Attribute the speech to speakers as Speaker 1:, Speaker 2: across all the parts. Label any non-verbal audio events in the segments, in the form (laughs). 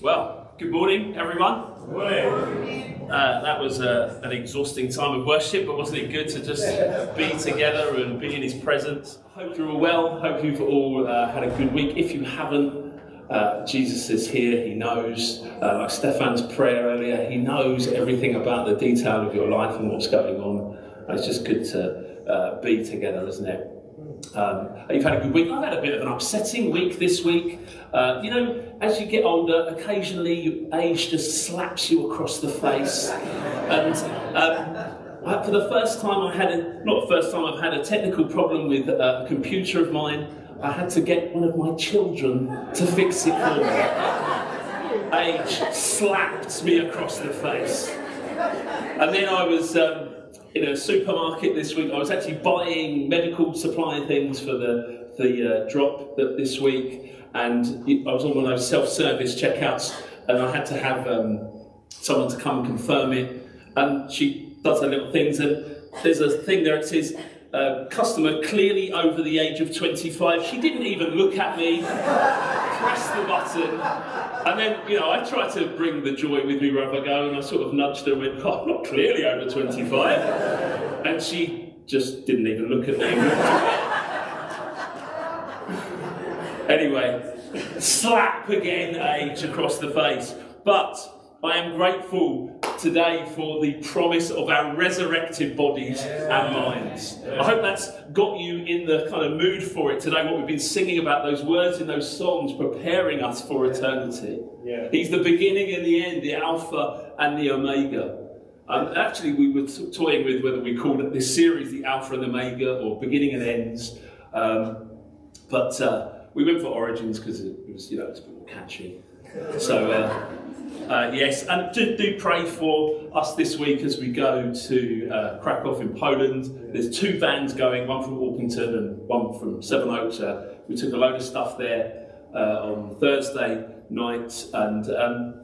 Speaker 1: Well, good morning, everyone. Uh, that was uh, an exhausting time of worship, but wasn't it good to just be together and be in His presence? Hope you're all well. Hope you've all uh, had a good week. If you haven't, uh, Jesus is here. He knows, uh, like Stefan's prayer earlier, He knows everything about the detail of your life and what's going on. And it's just good to uh, be together, isn't it? Um, you've had a good week. I've had a bit of an upsetting week this week. Uh, you know, as you get older, occasionally age just slaps you across the face. And um, for the first time, I had a, not first time I've had a technical problem with a computer of mine. I had to get one of my children to fix it for me. Age slapped me across the face. And then I was. Um, in a supermarket this week. I was actually buying medical supply things for the the uh, drop that this week, and I was on one of those self-service checkouts, and I had to have um, someone to come and confirm it. And she does her little things, and there's a thing there. that says. Customer clearly over the age of 25. She didn't even look at me, pressed the button, and then, you know, I try to bring the joy with me wherever I go, and I sort of nudged her and went, oh, I'm not clearly over 25. And she just didn't even look at me. anyway, slap again, age across the face. But I am grateful today for the promise of our resurrected bodies and minds. I hope that's got you in the kind of mood for it today, what we've been singing about, those words in those songs preparing us for eternity. He's the beginning and the end, the Alpha and the Omega. Um, actually, we were t- toying with whether we called it this series the Alpha and the Omega or Beginning and Ends. Um, but uh, we went for Origins because it was, you know, it's a bit more catchy. So, uh, uh, yes, and do, do, pray for us this week as we go to uh, Krakow in Poland. There's two vans going, one from Orpington and one from Sevenoaks. Uh, we took a load of stuff there uh, on Thursday night, and um,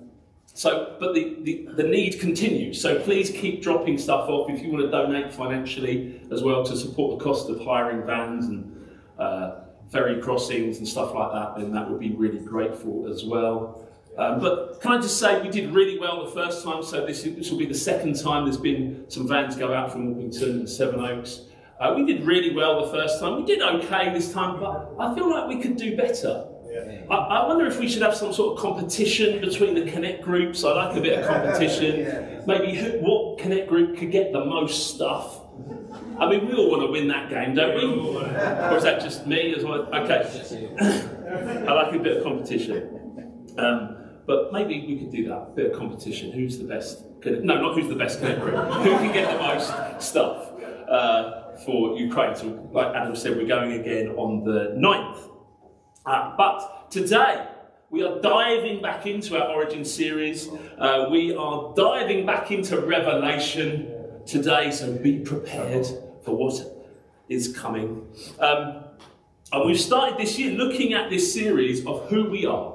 Speaker 1: so, but the, the, the, need continues. So please keep dropping stuff off if you want to donate financially as well to support the cost of hiring vans and uh, ferry crossings and stuff like that. Then that would be really grateful as well. Um, but can I just say, we did really well the first time, so this, this will be the second time there's been some vans go out from Orpington and Sevenoaks. Uh, we did really well the first time. We did okay this time, but I feel like we could do better. Yeah. I, I, wonder if we should have some sort of competition between the Connect groups. I like a bit of competition. yeah. Maybe who, what Connect group could get the most stuff. I mean, we all want to win that game, don't we? Or is that just me as well? Okay. (laughs) I like a bit of competition. Um, but maybe we could do that, bit of competition. Who's the best? No, not who's the best Connect group. (laughs) Who can get the most stuff uh, for Ukraine? So, like Adam said, we're going again on the 9th. Uh, but today, we are diving back into our Origin series. Uh, we are diving back into Revelation today, so be prepared for what is coming. Um, and we've started this year looking at this series of who we are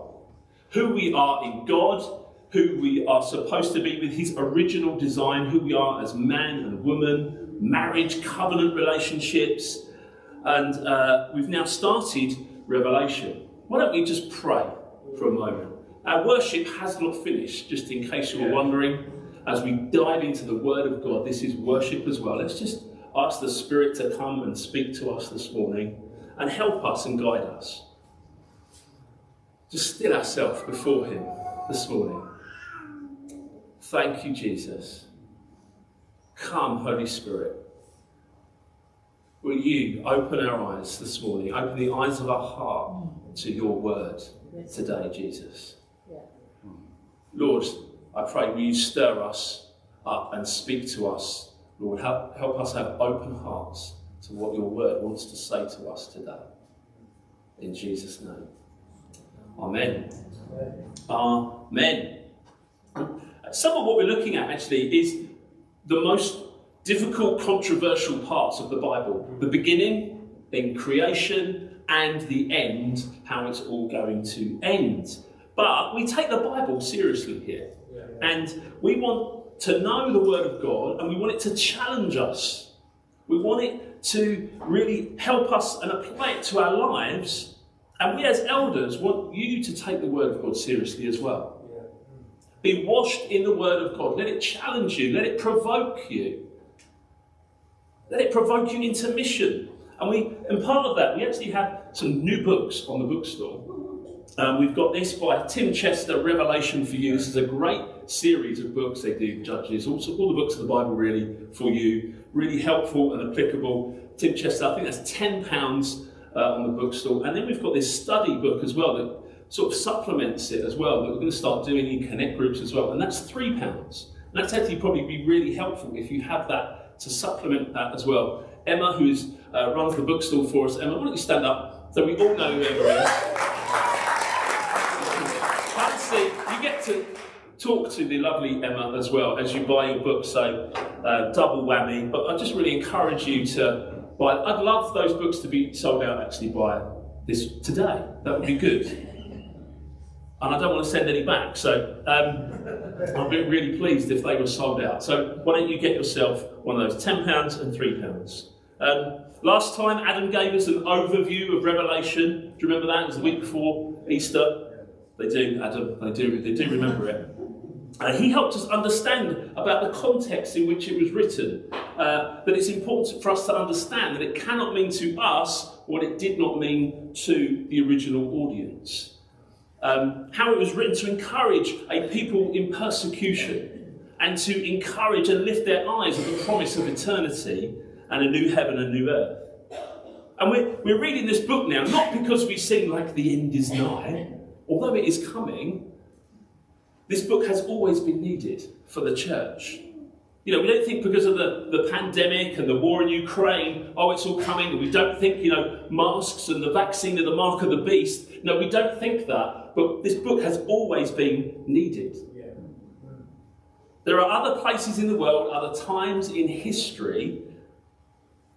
Speaker 1: who we are in God, who we are supposed to be with His original design, who we are as man and woman, marriage, covenant relationships. And uh, we've now started Revelation. Why don't we just pray for a moment? Our worship has not finished, just in case you were wondering. As we dive into the Word of God, this is worship as well. Let's just ask the Spirit to come and speak to us this morning and help us and guide us just still ourselves before Him this morning. Thank you, Jesus. Come, Holy Spirit. Will you open our eyes this morning, open the eyes of our heart to your word today, Jesus? Lord, I pray, will you stir us up and speak to us? Lord, help, help us have open hearts to what your word wants to say to us today. In Jesus' name. Amen. Amen. Some of what we're looking at actually is the most difficult, controversial parts of the Bible mm. the beginning, then creation, and the end, how it's all going to end. But we take the Bible seriously here. And we want to know the Word of God and we want it to challenge us. We want it to really help us and apply it to our lives and we as elders want you to take the word of God seriously as well. Be washed in the Word of God. Let it challenge you. Let it provoke you. Let it provoke you into mission. And we, and part of that, we actually have some new books on the bookstore. Um, we've got this by Tim Chester, Revelation for You. This is a great series of books they do, Judges, also all the books of the Bible really for you, really helpful and applicable. Tim Chester, I think that's ten pounds uh, on the bookstall. and then we've got this study book as well that sort of supplements it as well. That we're going to start doing in connect groups as well, and that's three pounds. And that's actually probably be really helpful if you have that to supplement that as well. Emma, who uh, runs the bookstall for us, Emma, why don't you stand up so we all know who Emma is? Fancy, you get to talk to the lovely Emma as well as you buy your book, so uh, double whammy. But I just really encourage you to buy. I'd love those books to be sold out actually by this today. That would be good. And I don't want to send any back, so um, I'd be really pleased if they were sold out. So why don't you get yourself one of those, £10 and £3. Um, last time Adam gave us an overview of Revelation. Do you remember that? It was the week before Easter. They do, Adam, they do, they do remember it. Uh, he helped us understand about the context in which it was written. Uh, that it's important for us to understand that it cannot mean to us what it did not mean to the original audience. Um, how it was written to encourage a people in persecution and to encourage and lift their eyes on the promise of eternity and a new heaven and new earth. And we're, we're reading this book now, not because we seem like the end is nigh, although it is coming, this book has always been needed for the church. You know, we don't think because of the, the pandemic and the war in Ukraine, oh, it's all coming, we don't think, you know, masks and the vaccine are the mark of the beast. No, we don't think that, but this book has always been needed. There are other places in the world, other times in history,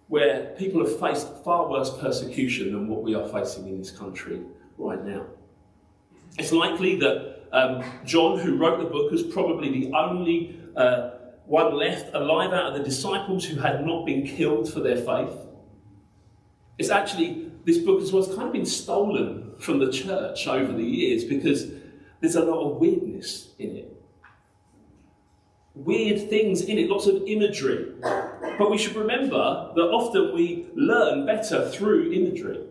Speaker 1: where people have faced far worse persecution than what we are facing in this country right now. It's likely that um, John, who wrote the book, was probably the only uh, one left alive out of the disciples who had not been killed for their faith. It's actually, this book has kind of been stolen from the church over the years because there's a lot of weirdness in it. Weird things in it, lots of imagery. But we should remember that often we learn better through imagery.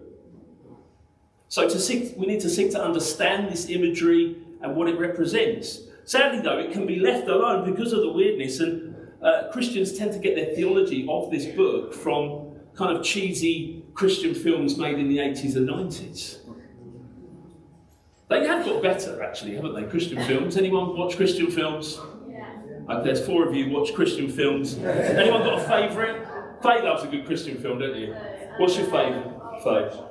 Speaker 1: So to seek, we need to seek to understand this imagery and what it represents. Sadly, though, it can be left alone because of the weirdness, and uh, Christians tend to get their theology of this book from kind of cheesy Christian films made in the 80s and 90s. They have got better, actually, haven't they? Christian films. Anyone watch Christian films? Yeah. Okay, there's four of you watch Christian films. Anyone got a favourite? Faye loves a good Christian film, don't you? What's your favourite? Faye?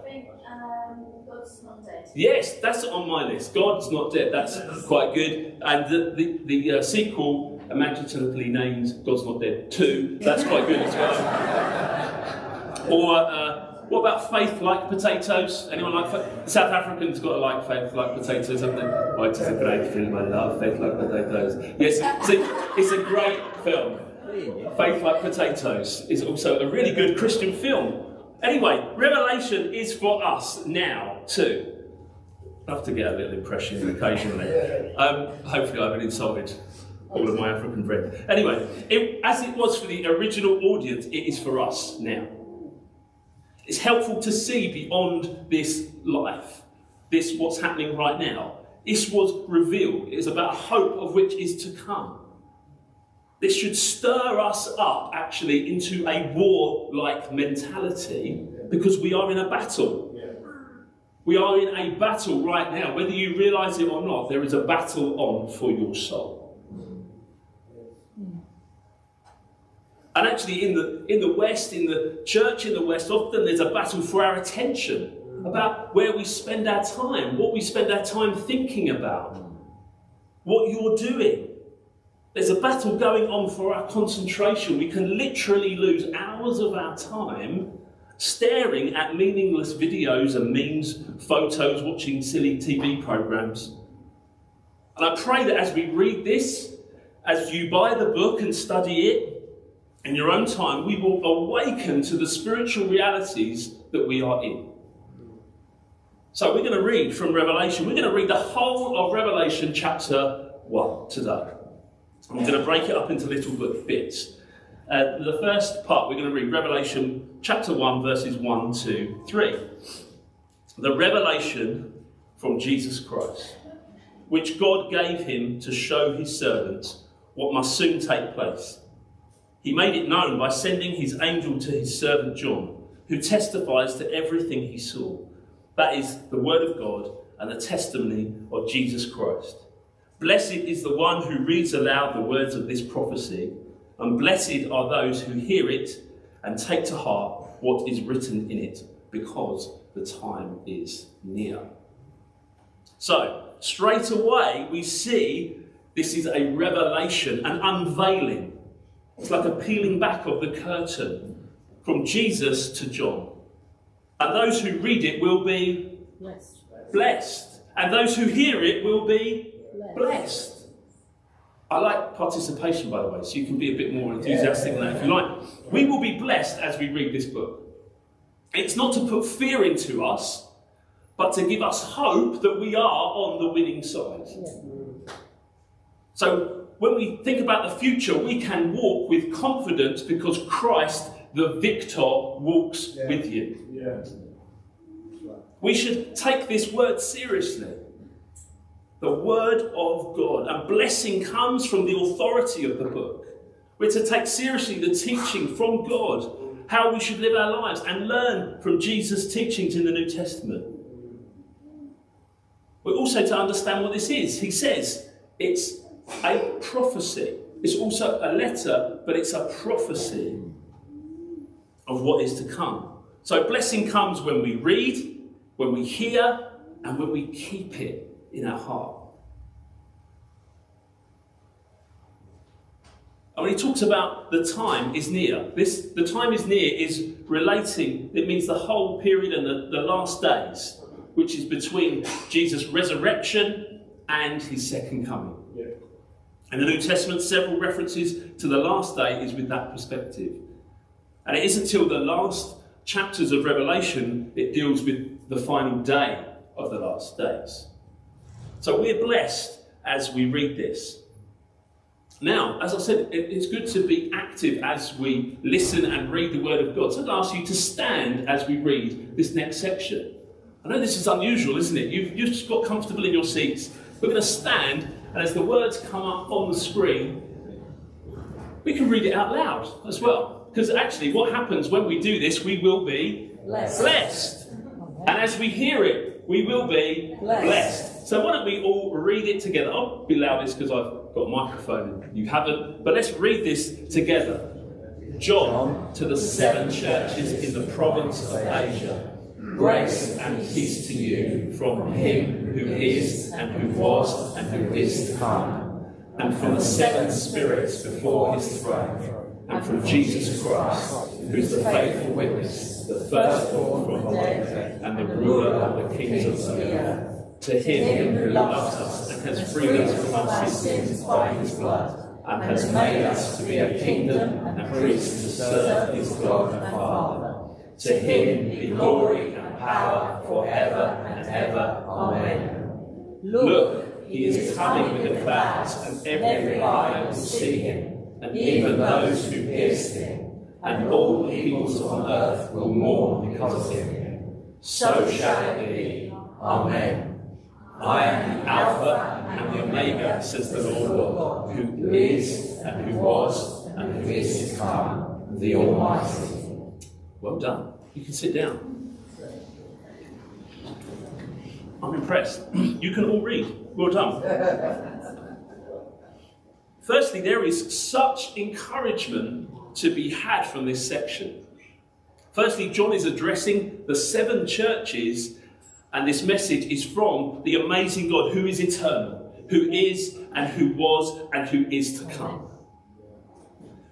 Speaker 1: Yes, that's on my list. God's Not Dead. That's quite good. And the, the, the uh, sequel, imaginatively named God's Not Dead 2, that's quite good as well. or uh, what about faith like potatoes? Anyone like faith? South Africans got to like faith like potatoes, haven't they? Oh, it is a great film. I love faith like potatoes. Yes, it's a, it's a great film. Faith Like Potatoes is also a really good Christian film. Anyway, Revelation is for us now too love to get a little impression (laughs) occasionally. Um, hopefully, I haven't insulted all of my African friends. Anyway, it, as it was for the original audience, it is for us now. It's helpful to see beyond this life, this what's happening right now. This was revealed. It is about hope of which is to come. This should stir us up actually into a war like mentality because we are in a battle. We are in a battle right now. Whether you realize it or not, there is a battle on for your soul. And actually, in the, in the West, in the church in the West, often there's a battle for our attention about where we spend our time, what we spend our time thinking about, what you're doing. There's a battle going on for our concentration. We can literally lose hours of our time staring at meaningless videos and memes, photos, watching silly TV programs. And I pray that as we read this, as you buy the book and study it in your own time, we will awaken to the spiritual realities that we are in. So we're going to read from Revelation. We're going to read the whole of Revelation chapter 1 today. I'm going to break it up into little bits. Uh, the first part, we're going to read Revelation chapter 1, verses 1 to 3. The revelation from Jesus Christ, which God gave him to show his servants what must soon take place. He made it known by sending his angel to his servant John, who testifies to everything he saw. That is the word of God and the testimony of Jesus Christ. Blessed is the one who reads aloud the words of this prophecy, and blessed are those who hear it and take to heart what is written in it, because the time is near. So, straight away, we see this is a revelation, an unveiling. It's like a peeling back of the curtain from Jesus to John. And those who read it will be blessed. blessed. And those who hear it will be blessed. I like participation, by the way, so you can be a bit more enthusiastic than that if you like. We will be blessed as we read this book. It's not to put fear into us, but to give us hope that we are on the winning side. So when we think about the future, we can walk with confidence because Christ, the victor, walks yeah. with you. Yeah. We should take this word seriously the Word of God. And blessing comes from the authority of the book. We're to take seriously the teaching from God, how we should live our lives, and learn from Jesus' teachings in the New Testament. We're also to understand what this is. He says it's a prophecy. It's also a letter, but it's a prophecy of what is to come. So blessing comes when we read, when we hear, and when we keep it in our heart. And when he talks about the time is near, this the time is near is relating, it means the whole period and the, the last days, which is between Jesus' resurrection and his second coming. Yeah. In the New Testament, several references to the last day is with that perspective. And it isn't until the last chapters of Revelation it deals with the final day of the last days. So we're blessed as we read this. Now, as I said, it's good to be active as we listen and read the Word of God. So I'd ask you to stand as we read this next section. I know this is unusual, isn't it? You've, you've just got comfortable in your seats. We're going to stand, and as the words come up on the screen, we can read it out loud as well. Because actually, what happens when we do this, we will be blessed. blessed. And as we hear it, we will be blessed. blessed. So why don't we all read it together? I'll be loudest because I've got a microphone and you haven't. But let's read this together. John to the seven churches in the province of Asia. Grace and peace to you from him who is and who was and who is to come, and from the seven spirits before his throne, and from Jesus Christ, who is the faithful witness, the firstborn from the dead, and the ruler of the kings of the earth to him who loves us and has freed us from our sins by his blood, and has made us to be a kingdom and priests to serve his God and Father. To him be glory and power forever and ever. Amen. Look, he is coming with the clouds, and every eye will see him, and even those who pierced him, and all peoples on earth will mourn because of him. So shall it be. Amen. I am the Alpha and the Omega, says the Lord who is, and who was, and who is to come, the Almighty. Well done. You can sit down. I'm impressed. (clears throat) You can all read. Well done. Firstly, there is such encouragement to be had from this section. Firstly, John is addressing the seven churches and this message is from the amazing God who is eternal, who is and who was and who is to come.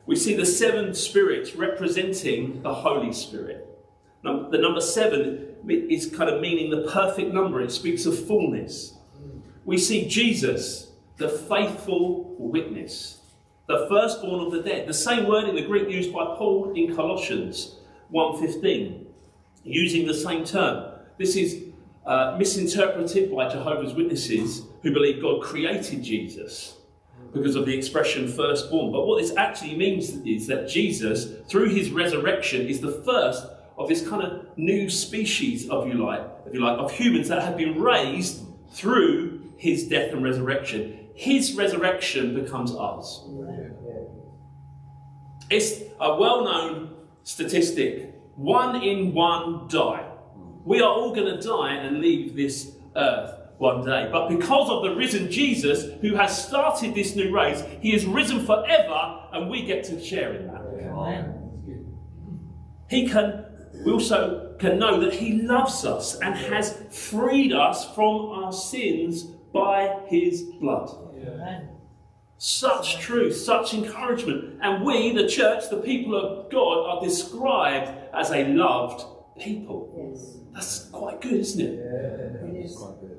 Speaker 1: We see the seven spirits representing the Holy Spirit. The number seven is kind of meaning the perfect number, it speaks of fullness. We see Jesus, the faithful witness, the firstborn of the dead, the same word in the Greek used by Paul in Colossians 1:15, using the same term. This is uh, misinterpreted by Jehovah's Witnesses who believe God created Jesus because of the expression firstborn. But what this actually means is that Jesus, through his resurrection, is the first of this kind of new species, of you like, if you like, of humans that have been raised through his death and resurrection. His resurrection becomes ours. It's a well-known statistic. One in one die. We are all going to die and leave this earth one day. But because of the risen Jesus, who has started this new race, he is risen forever, and we get to share in that. He can, we also can know that he loves us and has freed us from our sins by his blood. Such truth, such encouragement. And we, the church, the people of God, are described as a loved people. Yes. That's quite good, isn't it? Yeah, it is quite good.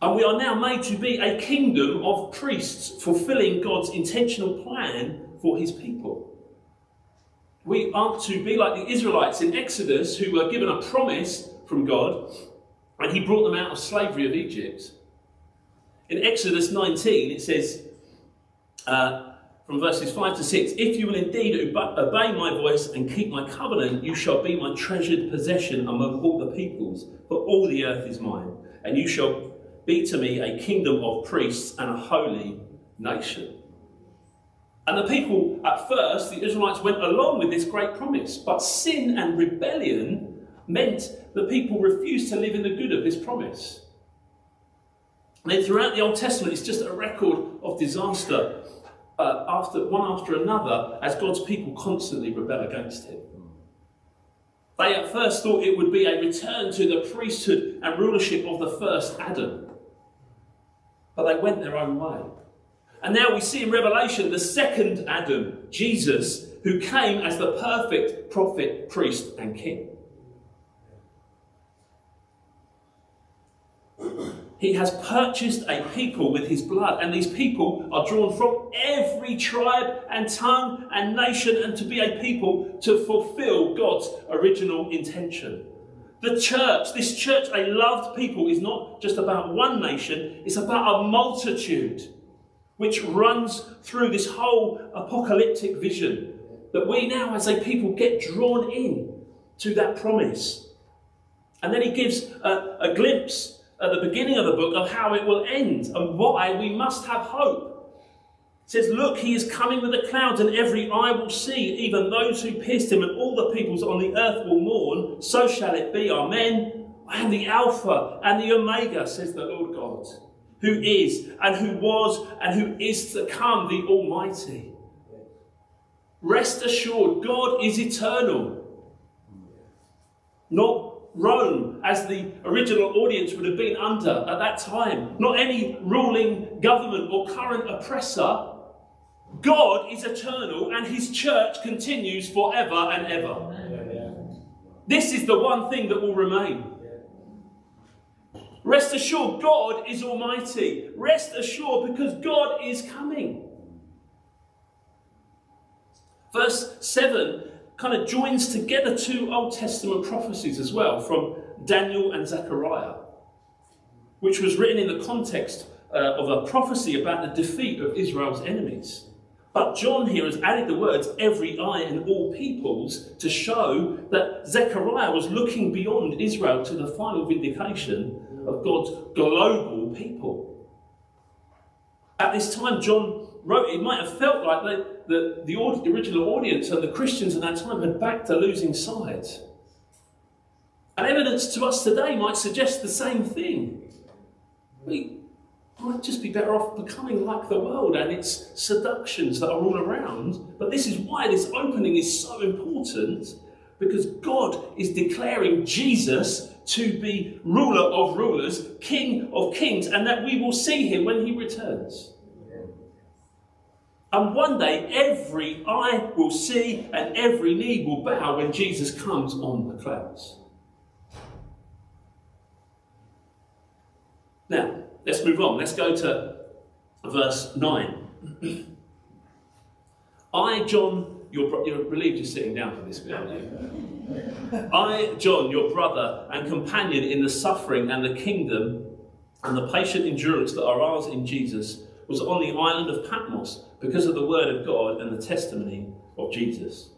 Speaker 1: And we are now made to be a kingdom of priests, fulfilling God's intentional plan for his people. We aren't to be like the Israelites in Exodus, who were given a promise from God, and he brought them out of slavery of Egypt. In Exodus 19, it says, uh, from verses 5 to 6 If you will indeed obey my voice and keep my covenant, you shall be my treasured possession among all the peoples, for all the earth is mine, and you shall be to me a kingdom of priests and a holy nation. And the people, at first, the Israelites went along with this great promise, but sin and rebellion meant the people refused to live in the good of this promise. And then throughout the Old Testament, it's just a record of disaster uh, after one after another as God's people constantly rebel against Him. They at first thought it would be a return to the priesthood and rulership of the first Adam but they went their own way. And now we see in Revelation the second Adam, Jesus, who came as the perfect prophet, priest, and king. He has purchased a people with his blood, and these people are drawn from every tribe and tongue and nation, and to be a people to fulfill God's original intention. The church, this church, a loved people, is not just about one nation, it's about a multitude which runs through this whole apocalyptic vision. That we now, as a people, get drawn in to that promise. And then he gives a, a glimpse at the beginning of the book of how it will end and why we must have hope. It says, Look, he is coming with the clouds, and every eye will see, even those who pierced him, and all the peoples on the earth will mourn. So shall it be. Amen. I am the Alpha and the Omega, says the Lord God, who is, and who was, and who is to come, the Almighty. Rest assured, God is eternal. Not Rome, as the original audience would have been under at that time. Not any ruling government or current oppressor, God is eternal and his church continues forever and ever. This is the one thing that will remain. Rest assured, God is almighty. Rest assured because God is coming. Verse 7 kind of joins together two Old Testament prophecies as well from Daniel and Zechariah, which was written in the context uh, of a prophecy about the defeat of Israel's enemies. But John here has added the words every eye and all peoples to show that Zechariah was looking beyond Israel to the final vindication of God's global people. At this time, John wrote, it might have felt like the, the original audience and the Christians at that time had backed a losing side. And evidence to us today might suggest the same thing. We, might just be better off becoming like the world and its seductions that are all around. But this is why this opening is so important because God is declaring Jesus to be ruler of rulers, king of kings, and that we will see him when he returns. And one day every eye will see and every knee will bow when Jesus comes on the clouds. Now, let's move on. Let's go to verse 9. (clears throat) I, John, your you're relieved you're sitting down for this bit, aren't you? (laughs) I, John, your brother and companion in the suffering and the kingdom and the patient endurance that are ours in Jesus was on the island of Patmos because of the word of God and the testimony of Jesus.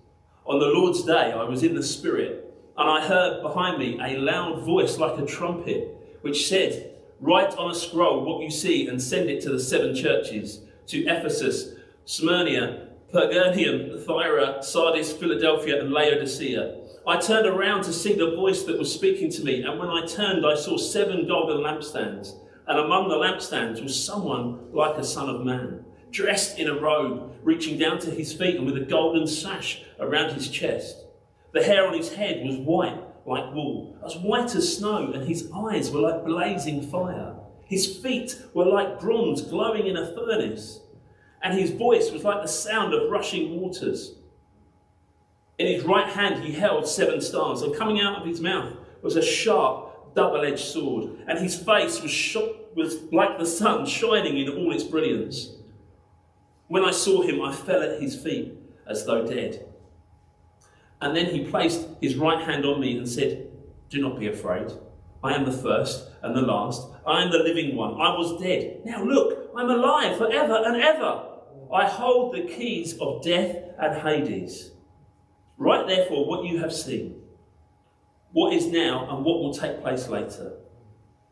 Speaker 1: On the Lord's day, I was in the Spirit, and I heard behind me a loud voice like a trumpet, which said, Write on a scroll what you see and send it to the seven churches to Ephesus, Smyrna, Pergamum, Thyatira, Sardis, Philadelphia, and Laodicea. I turned around to see the voice that was speaking to me, and when I turned, I saw seven golden lampstands, and among the lampstands was someone like a son of man, dressed in a robe, reaching down to his feet, and with a golden sash around his chest. The hair on his head was white like wool, as white as snow, and his eyes were like blazing fire. His feet were like bronze glowing in a furnace, and his voice was like the sound of rushing waters. In his right hand he held seven stars, and coming out of his mouth was a sharp, double-edged sword, and his face was, shot, was like the sun shining in all its brilliance. When I saw him, I fell at his feet as though dead. And then he placed his right hand on me and said, Do not be afraid. I am the first and the last. I am the living one. I was dead. Now look, I'm alive forever and ever. I hold the keys of death and Hades. Write therefore what you have seen, what is now, and what will take place later.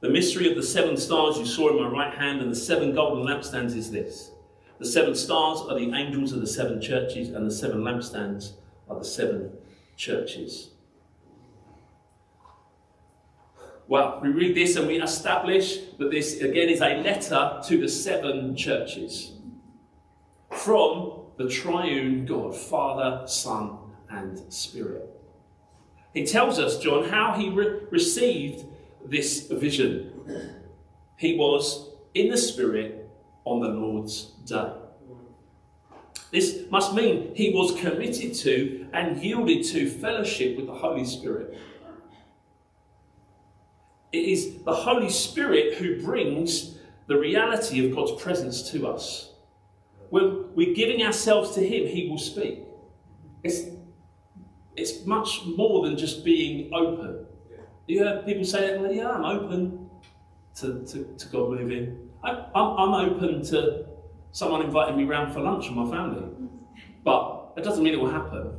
Speaker 1: The mystery of the seven stars you saw in my right hand and the seven golden lampstands is this. The seven stars are the angels of the seven churches, and the seven lampstands are the seven churches. Well, we read this and we establish that this again is a letter to the seven churches from the triune God, Father, Son, and Spirit. He tells us, John, how he re- received this vision. He was in the Spirit on the Lord's day. This must mean he was committed to and yielded to fellowship with the Holy Spirit. It is the Holy Spirit who brings the reality of God's presence to us. When we're giving ourselves to Him, He will speak. It's, it's much more than just being open. You heard people say that, well, yeah, I'm open to, to, to God moving. I, I'm, I'm open to someone inviting me round for lunch with my family. But that doesn't mean it will happen.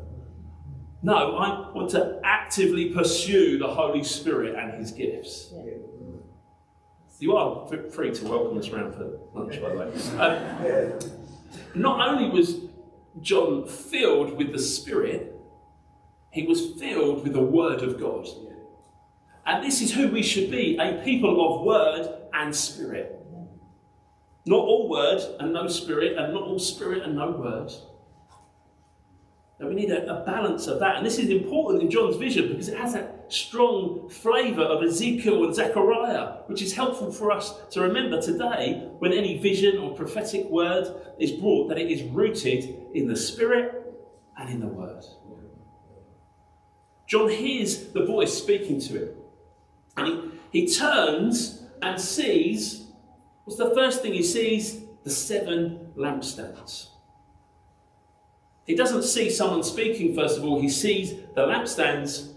Speaker 1: No, I want to actively pursue the Holy Spirit and His gifts. You are free to welcome us round for lunch, by the way. Um, not only was John filled with the Spirit, he was filled with the Word of God. And this is who we should be a people of Word and Spirit. Not all word and no spirit, and not all spirit and no word. Now we need a, a, balance of that. And this is important in John's vision because it has that strong flavour of Ezekiel and Zechariah, which is helpful for us to remember today when any vision or prophetic word is brought, that it is rooted in the Spirit and in the Word. John hears the voice speaking to him. And he, he turns and sees What's the first thing he sees? The seven lampstands. He doesn't see someone speaking, first of all, he sees the lampstands,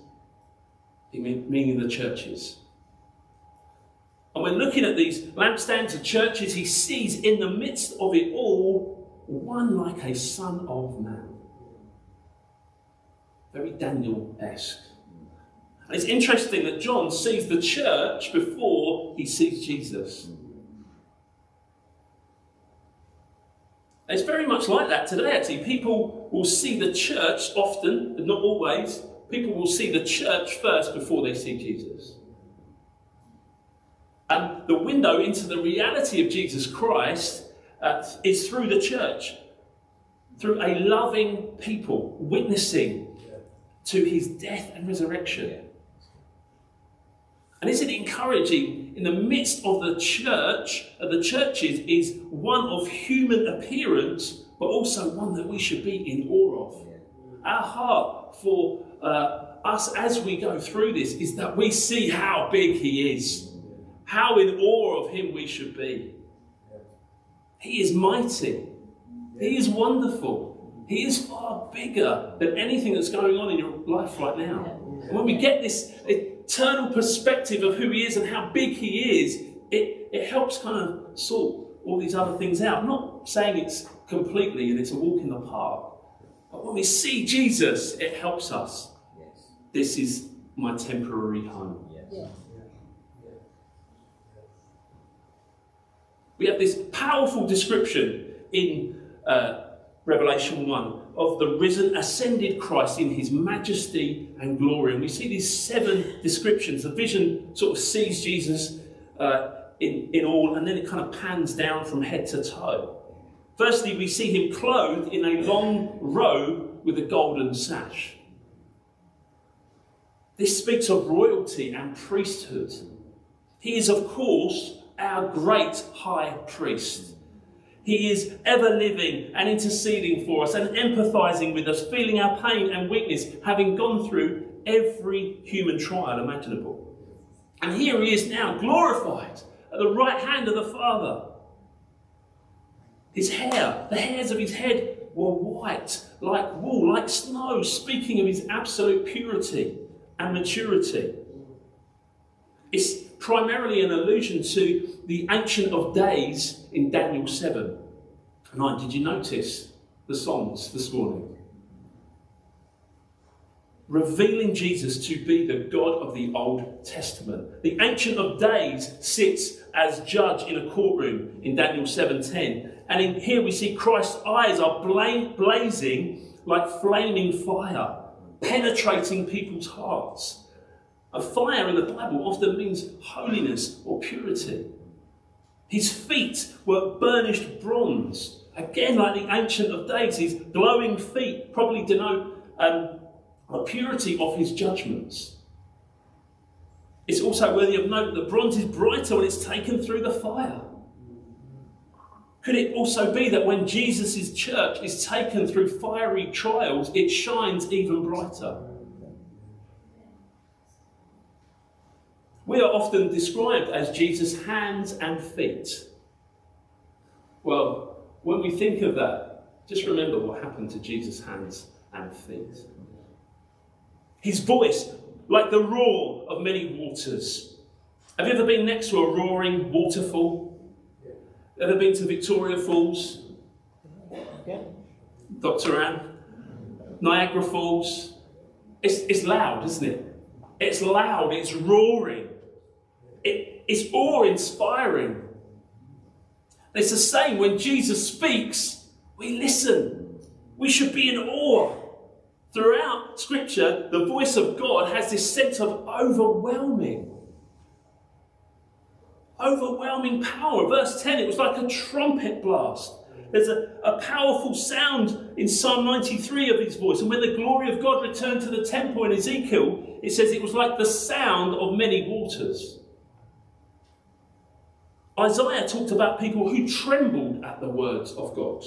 Speaker 1: meaning the churches. And when looking at these lampstands of churches, he sees in the midst of it all one like a son of man. Very Daniel esque. It's interesting that John sees the church before he sees Jesus. it's very much like that today, actually. People will see the church often, but not always. People will see the church first before they see Jesus. And the window into the reality of Jesus Christ uh, is through the church, through a loving people witnessing to his death and resurrection. And isn't it encouraging in the midst of the church, of the churches, is one of human appearance, but also one that we should be in awe of. Our heart for uh, us as we go through this is that we see how big He is, how in awe of Him we should be. He is mighty, He is wonderful, He is far bigger than anything that's going on in your life right now. And when we get this, eternal perspective of who he is and how big he is, it it, it helps kind of sort all these other things out. I'm not saying it's completely and it's a walk in the park, but when we see Jesus, it helps us. Yes. This is my temporary home. Yes. We have this powerful description in uh, Revelation 1 of the risen, ascended Christ in his majesty and glory. And we see these seven descriptions. The vision sort of sees Jesus uh, in, in all, and then it kind of pans down from head to toe. Firstly, we see him clothed in a long robe with a golden sash. This speaks of royalty and priesthood. He is, of course, our great high priest. He is ever living and interceding for us and empathizing with us, feeling our pain and weakness, having gone through every human trial imaginable. And here he is now, glorified at the right hand of the Father. His hair, the hairs of his head were white, like wool, like snow, speaking of his absolute purity and maturity. It's primarily an allusion to the Ancient of Days in Daniel 7. 9. Did you notice the songs this morning? Revealing Jesus to be the God of the Old Testament. The Ancient of Days sits as judge in a courtroom in Daniel 7:10. And in here we see Christ's eyes are blazing like flaming fire, penetrating people's hearts. A fire in the Bible often means holiness or purity. His feet were burnished bronze. Again, like the Ancient of Days, his glowing feet probably denote um, the purity of his judgments. It's also worthy of note that bronze is brighter when it's taken through the fire. Could it also be that when Jesus' church is taken through fiery trials, it shines even brighter? We are often described as Jesus' hands and feet. Well, when we think of that, just remember what happened to Jesus' hands and feet. His voice, like the roar of many waters. Have you ever been next to a roaring waterfall? Ever been to Victoria Falls? Yeah. Dr. Anne? Niagara Falls? It's, it's loud, isn't it? It's loud, it's roaring. It, it's awe inspiring. It's the same when Jesus speaks, we listen. We should be in awe. Throughout Scripture, the voice of God has this sense of overwhelming. Overwhelming power. Verse 10, it was like a trumpet blast. There's a, a powerful sound in Psalm 93 of his voice. And when the glory of God returned to the temple in Ezekiel, it says it was like the sound of many waters. Isaiah talked about people who trembled at the words of God.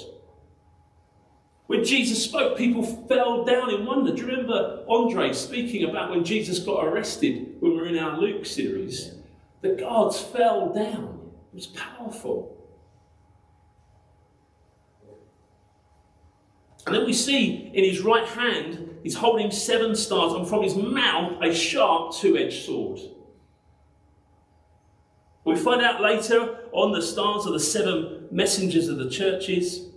Speaker 1: When Jesus spoke, people fell down in wonder. Do you remember Andre speaking about when Jesus got arrested when we were in our Luke series? The guards fell down. It was powerful. And then we see in his right hand, he's holding seven stars, and from his mouth, a sharp two edged sword. We find out later on the stars of the seven messengers of the churches.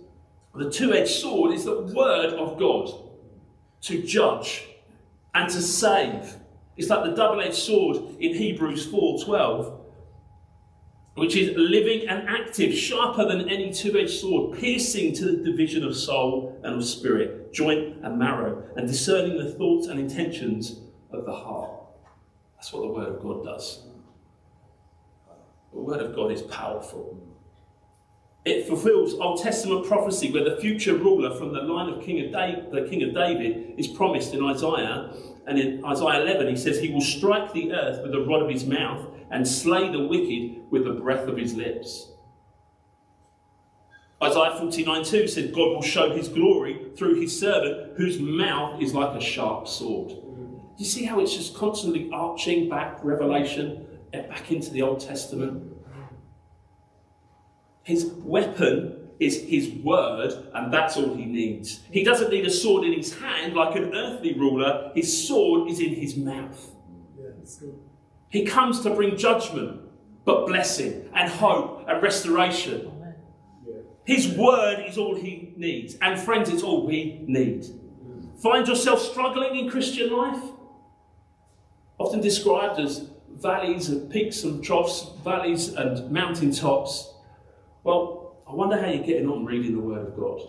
Speaker 1: The two edged sword is the word of God to judge and to save. It's like the double edged sword in Hebrews 4:12, which is living and active, sharper than any two edged sword, piercing to the division of soul and of spirit, joint and marrow, and discerning the thoughts and intentions of the heart. That's what the word of God does. The Word of God is powerful. It fulfills Old Testament prophecy where the future ruler from the line of King of David, the King of David is promised in Isaiah. And in Isaiah 11, he says, He will strike the earth with the rod of his mouth and slay the wicked with the breath of his lips. Isaiah 49 2 says, God will show his glory through his servant, whose mouth is like a sharp sword. You see how it's just constantly arching back Revelation back into the Old Testament. His weapon is his word, and that's all he needs. He doesn't need a sword in his hand like an earthly ruler, his sword is in his mouth. he comes to bring judgment. but blessing and hope and restoration. His word is all he needs. And friends, it's all we need. Find yourself struggling in Christian life? Often described as valleys and peaks and troughs, valleys and mountain tops. Well, I wonder how you're getting on reading the Word of God.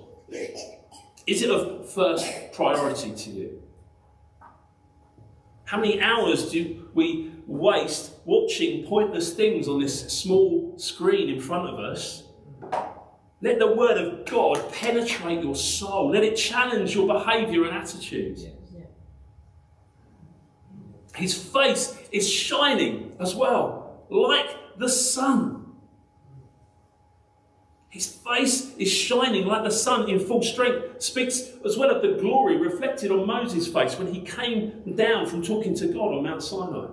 Speaker 1: Is it of first priority to you? How many hours do we waste watching pointless things on this small screen in front of us? Let the Word of God penetrate your soul. Let it challenge your behaviour and attitudes. His face is shining as well, like the sun. His face is shining like the sun in full strength, speaks as well of the glory reflected on Moses' face when he came down from talking to God on Mount Sinai.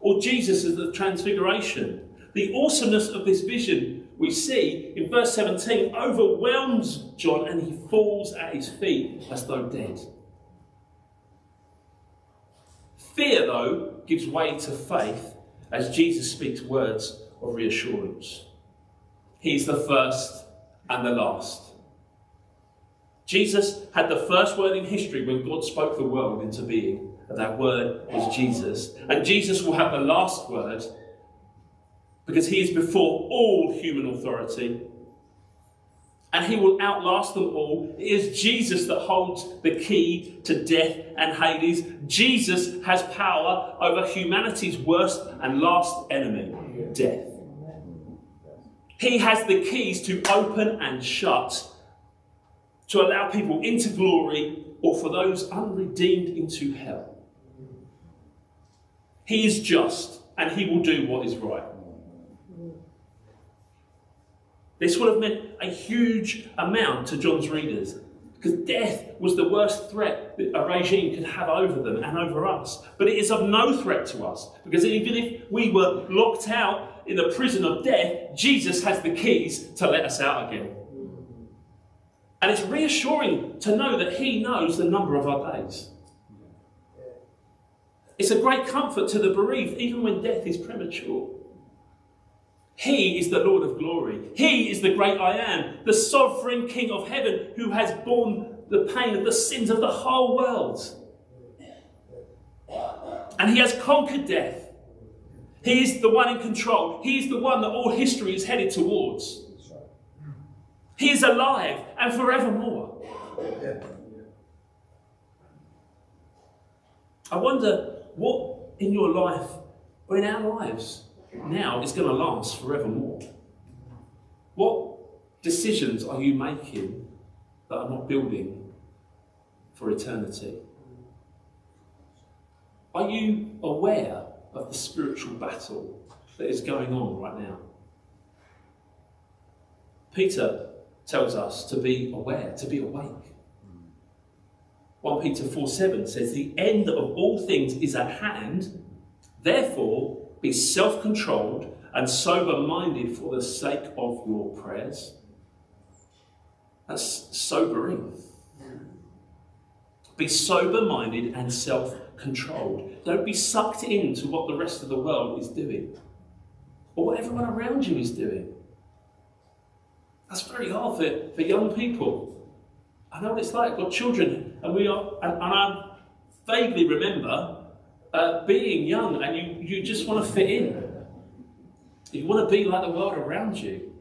Speaker 1: Or Jesus as the transfiguration. The awesomeness of this vision we see in verse 17 overwhelms John and he falls at his feet as though dead. Fear, though, gives way to faith as Jesus speaks words of reassurance. He's the first and the last. Jesus had the first word in history when God spoke the world into being, and that word was Jesus. And Jesus will have the last word because he is before all human authority and he will outlast them all. It is Jesus that holds the key to death and Hades. Jesus has power over humanity's worst and last enemy, death. He has the keys to open and shut, to allow people into glory or for those unredeemed into hell. He is just and he will do what is right. This would have meant a huge amount to John's readers because death was the worst threat that a regime could have over them and over us. But it is of no threat to us because even if we were locked out in the prison of death, Jesus has the keys to let us out again. And it's reassuring to know that He knows the number of our days. It's a great comfort to the bereaved, even when death is premature. He is the Lord of glory. He is the great I am, the sovereign King of heaven who has borne the pain of the sins of the whole world. And he has conquered death. He is the one in control. He is the one that all history is headed towards. He is alive and forevermore. I wonder what in your life or in our lives now is going to last forevermore. What decisions are you making that are not building for eternity? Are you aware of the spiritual battle that is going on right now? Peter tells us to be aware, to be awake. 1 Peter 4 7 says, The end of all things is at hand, therefore be self controlled and sober minded for the sake of your prayers. That's sobering. Be sober minded and self controlled. Don't be sucked into what the rest of the world is doing or what everyone around you is doing. That's very hard for, for young people. I know what it's like. I've got children, and we are, and, and I vaguely remember uh, being young and you, you just want to fit in. You want to be like the world around you.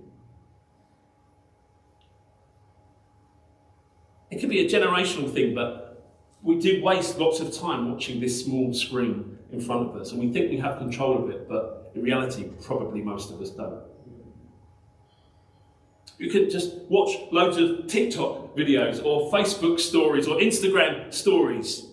Speaker 1: It could be a generational thing, but we do waste lots of time watching this small screen in front of us, and we think we have control of it, but in reality, probably most of us don't. You could just watch loads of TikTok videos or Facebook stories or Instagram stories.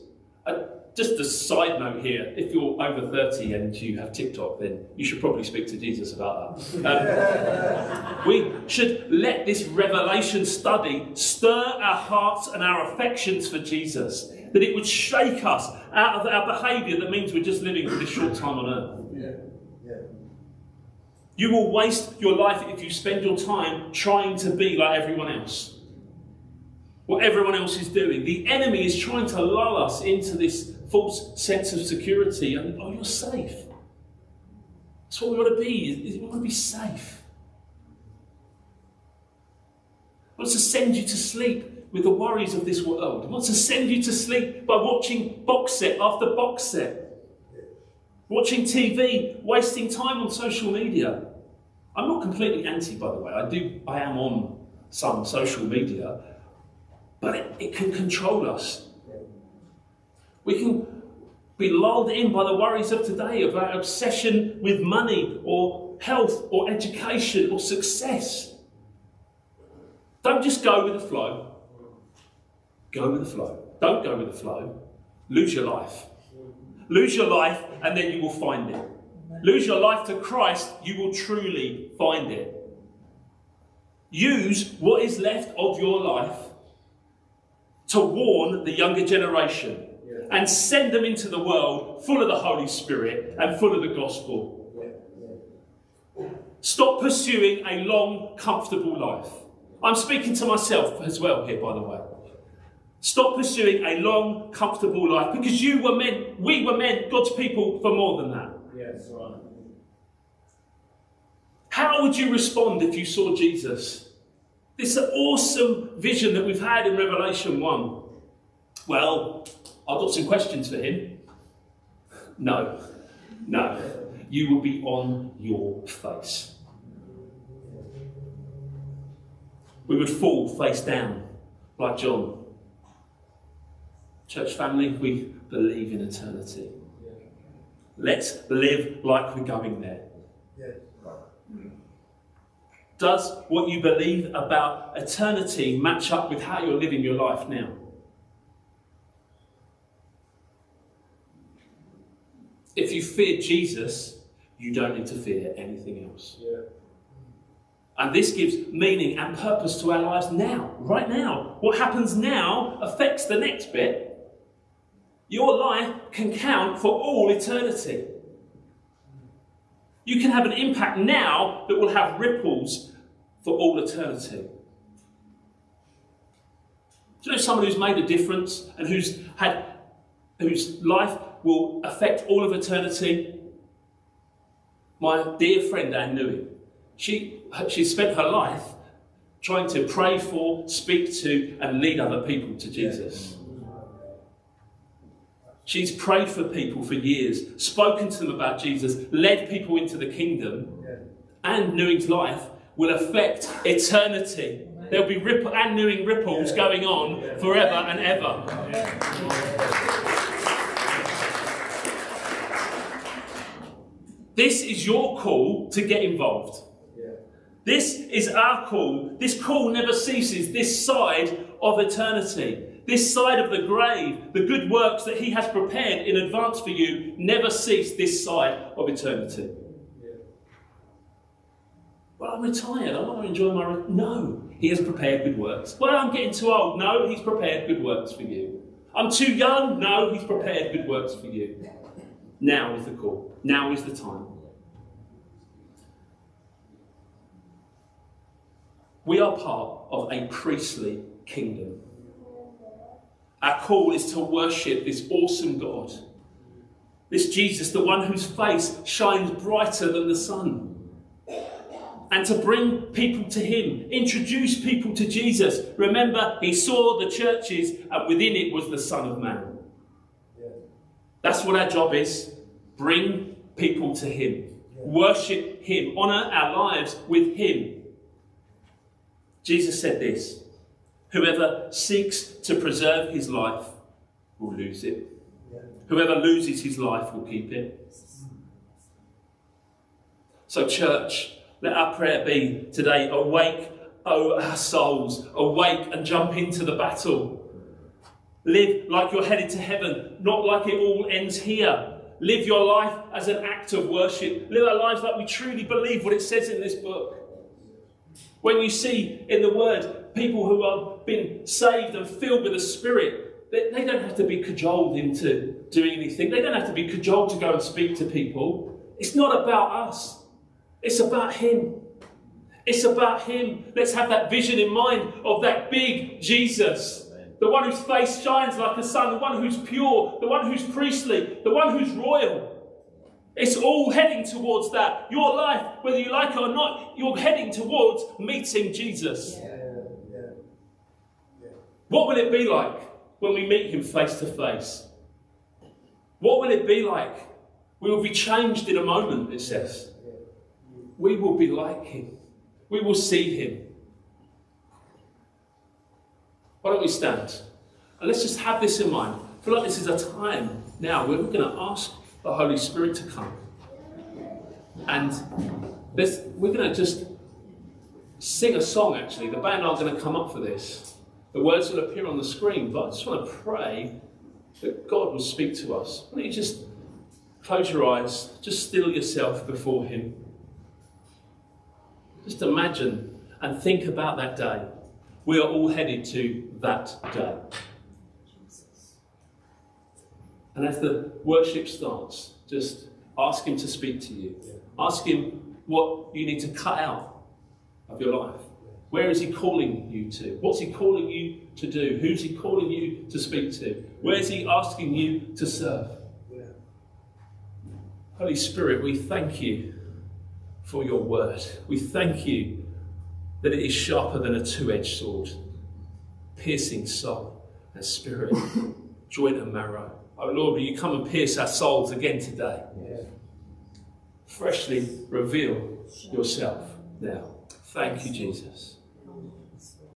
Speaker 1: Just a side note here if you're over 30 and you have TikTok, then you should probably speak to Jesus about that. Um, (laughs) we should let this revelation study stir our hearts and our affections for Jesus, that it would shake us out of our behaviour that means we're just living for this short time on earth. You will waste your life if you spend your time trying to be like everyone else. What everyone else is doing. The enemy is trying to lull us into this false sense of security and, oh, you're safe. That's what we want to be. We want to be safe. Wants to send you to sleep with the worries of this world. Wants to send you to sleep by watching box set after box set. Watching TV, wasting time on social media. I'm not completely anti, by the way. I do. I am on some social media, but it, it can control us. We can be lulled in by the worries of today, of our obsession with money or health or education or success. Don't just go with the flow. Go with the flow. Don't go with the flow. Lose your life. Lose your life and then you will find it. Lose your life to Christ, you will truly find it. Use what is left of your life to warn the younger generation and send them into the world full of the Holy Spirit and full of the gospel. Stop pursuing a long, comfortable life. I'm speaking to myself as well here, by the way. Stop pursuing a long, comfortable life because you were meant, we were meant, God's people, for more than that. Yes, right. How would you respond if you saw Jesus? This awesome vision that we've had in Revelation 1. Well, I've got some questions for him. No, no. You will be on your face. We would fall face down like John. Church family, we believe in eternity. Let's live like we're going there. Does what you believe about eternity match up with how you're living your life now? If you fear Jesus, you don't need to fear anything else. Yeah. And this gives meaning and purpose to our lives now, right now. What happens now affects the next bit. Your life can count for all eternity. You can have an impact now that will have ripples for all eternity. Do you know someone who's made a difference and who's had whose life will affect all of eternity. My dear friend Anne Newey, she, she spent her life trying to pray for, speak to, and lead other people to Jesus. She's prayed for people for years, spoken to them about Jesus, led people into the kingdom, Anne Newey's life will affect eternity. There'll be ripple, and Newing ripples going on forever and ever. This is your call to get involved. This is our call. This call never ceases this side of eternity. This side of the grave, the good works that He has prepared in advance for you, never cease this side of eternity. Well, I'm retired. I want to enjoy my. Re- no, He has prepared good works. Well, I'm getting too old. No, He's prepared good works for you. I'm too young. No, He's prepared good works for you. Now is the call. Now is the time. We are part of a priestly kingdom. Our call is to worship this awesome God, this Jesus, the one whose face shines brighter than the sun, and to bring people to Him, introduce people to Jesus. Remember, He saw the churches, and within it was the Son of Man. That's what our job is bring people to Him, worship Him, honour our lives with Him. Jesus said this Whoever seeks to preserve his life will lose it. Whoever loses his life will keep it. So, church, let our prayer be today awake, oh, our souls, awake and jump into the battle. Live like you're headed to heaven, not like it all ends here. Live your life as an act of worship. Live our lives like we truly believe what it says in this book. When you see in the Word people who have been saved and filled with the Spirit, they, they don't have to be cajoled into doing anything. They don't have to be cajoled to go and speak to people. It's not about us, it's about Him. It's about Him. Let's have that vision in mind of that big Jesus the one whose face shines like the sun, the one who's pure, the one who's priestly, the one who's royal. It's all heading towards that. Your life, whether you like it or not, you're heading towards meeting Jesus.
Speaker 2: Yeah.
Speaker 1: What will it be like when we meet him face to face? What will it be like? We will be changed in a moment, it says. We will be like him. We will see him. Why don't we stand? And let's just have this in mind. I feel like this is a time now where we're going to ask the Holy Spirit to come. And this, we're going to just sing a song, actually. The band aren't going to come up for this. The words will appear on the screen, but I just want to pray that God will speak to us. Why don't you just close your eyes, just still yourself before Him. Just imagine and think about that day. We are all headed to that day. And as the worship starts, just ask Him to speak to you. Ask Him what you need to cut out of your life. Where is He calling you to? What's He calling you to do? Who's He calling you to speak to? Where is He asking you to serve? Holy Spirit, we thank you for your word. We thank you that it is sharper than a two edged sword, piercing soul and spirit, (laughs) joint and marrow. Oh Lord, will you come and pierce our souls again today? Freshly reveal yourself now. Thank you, Jesus.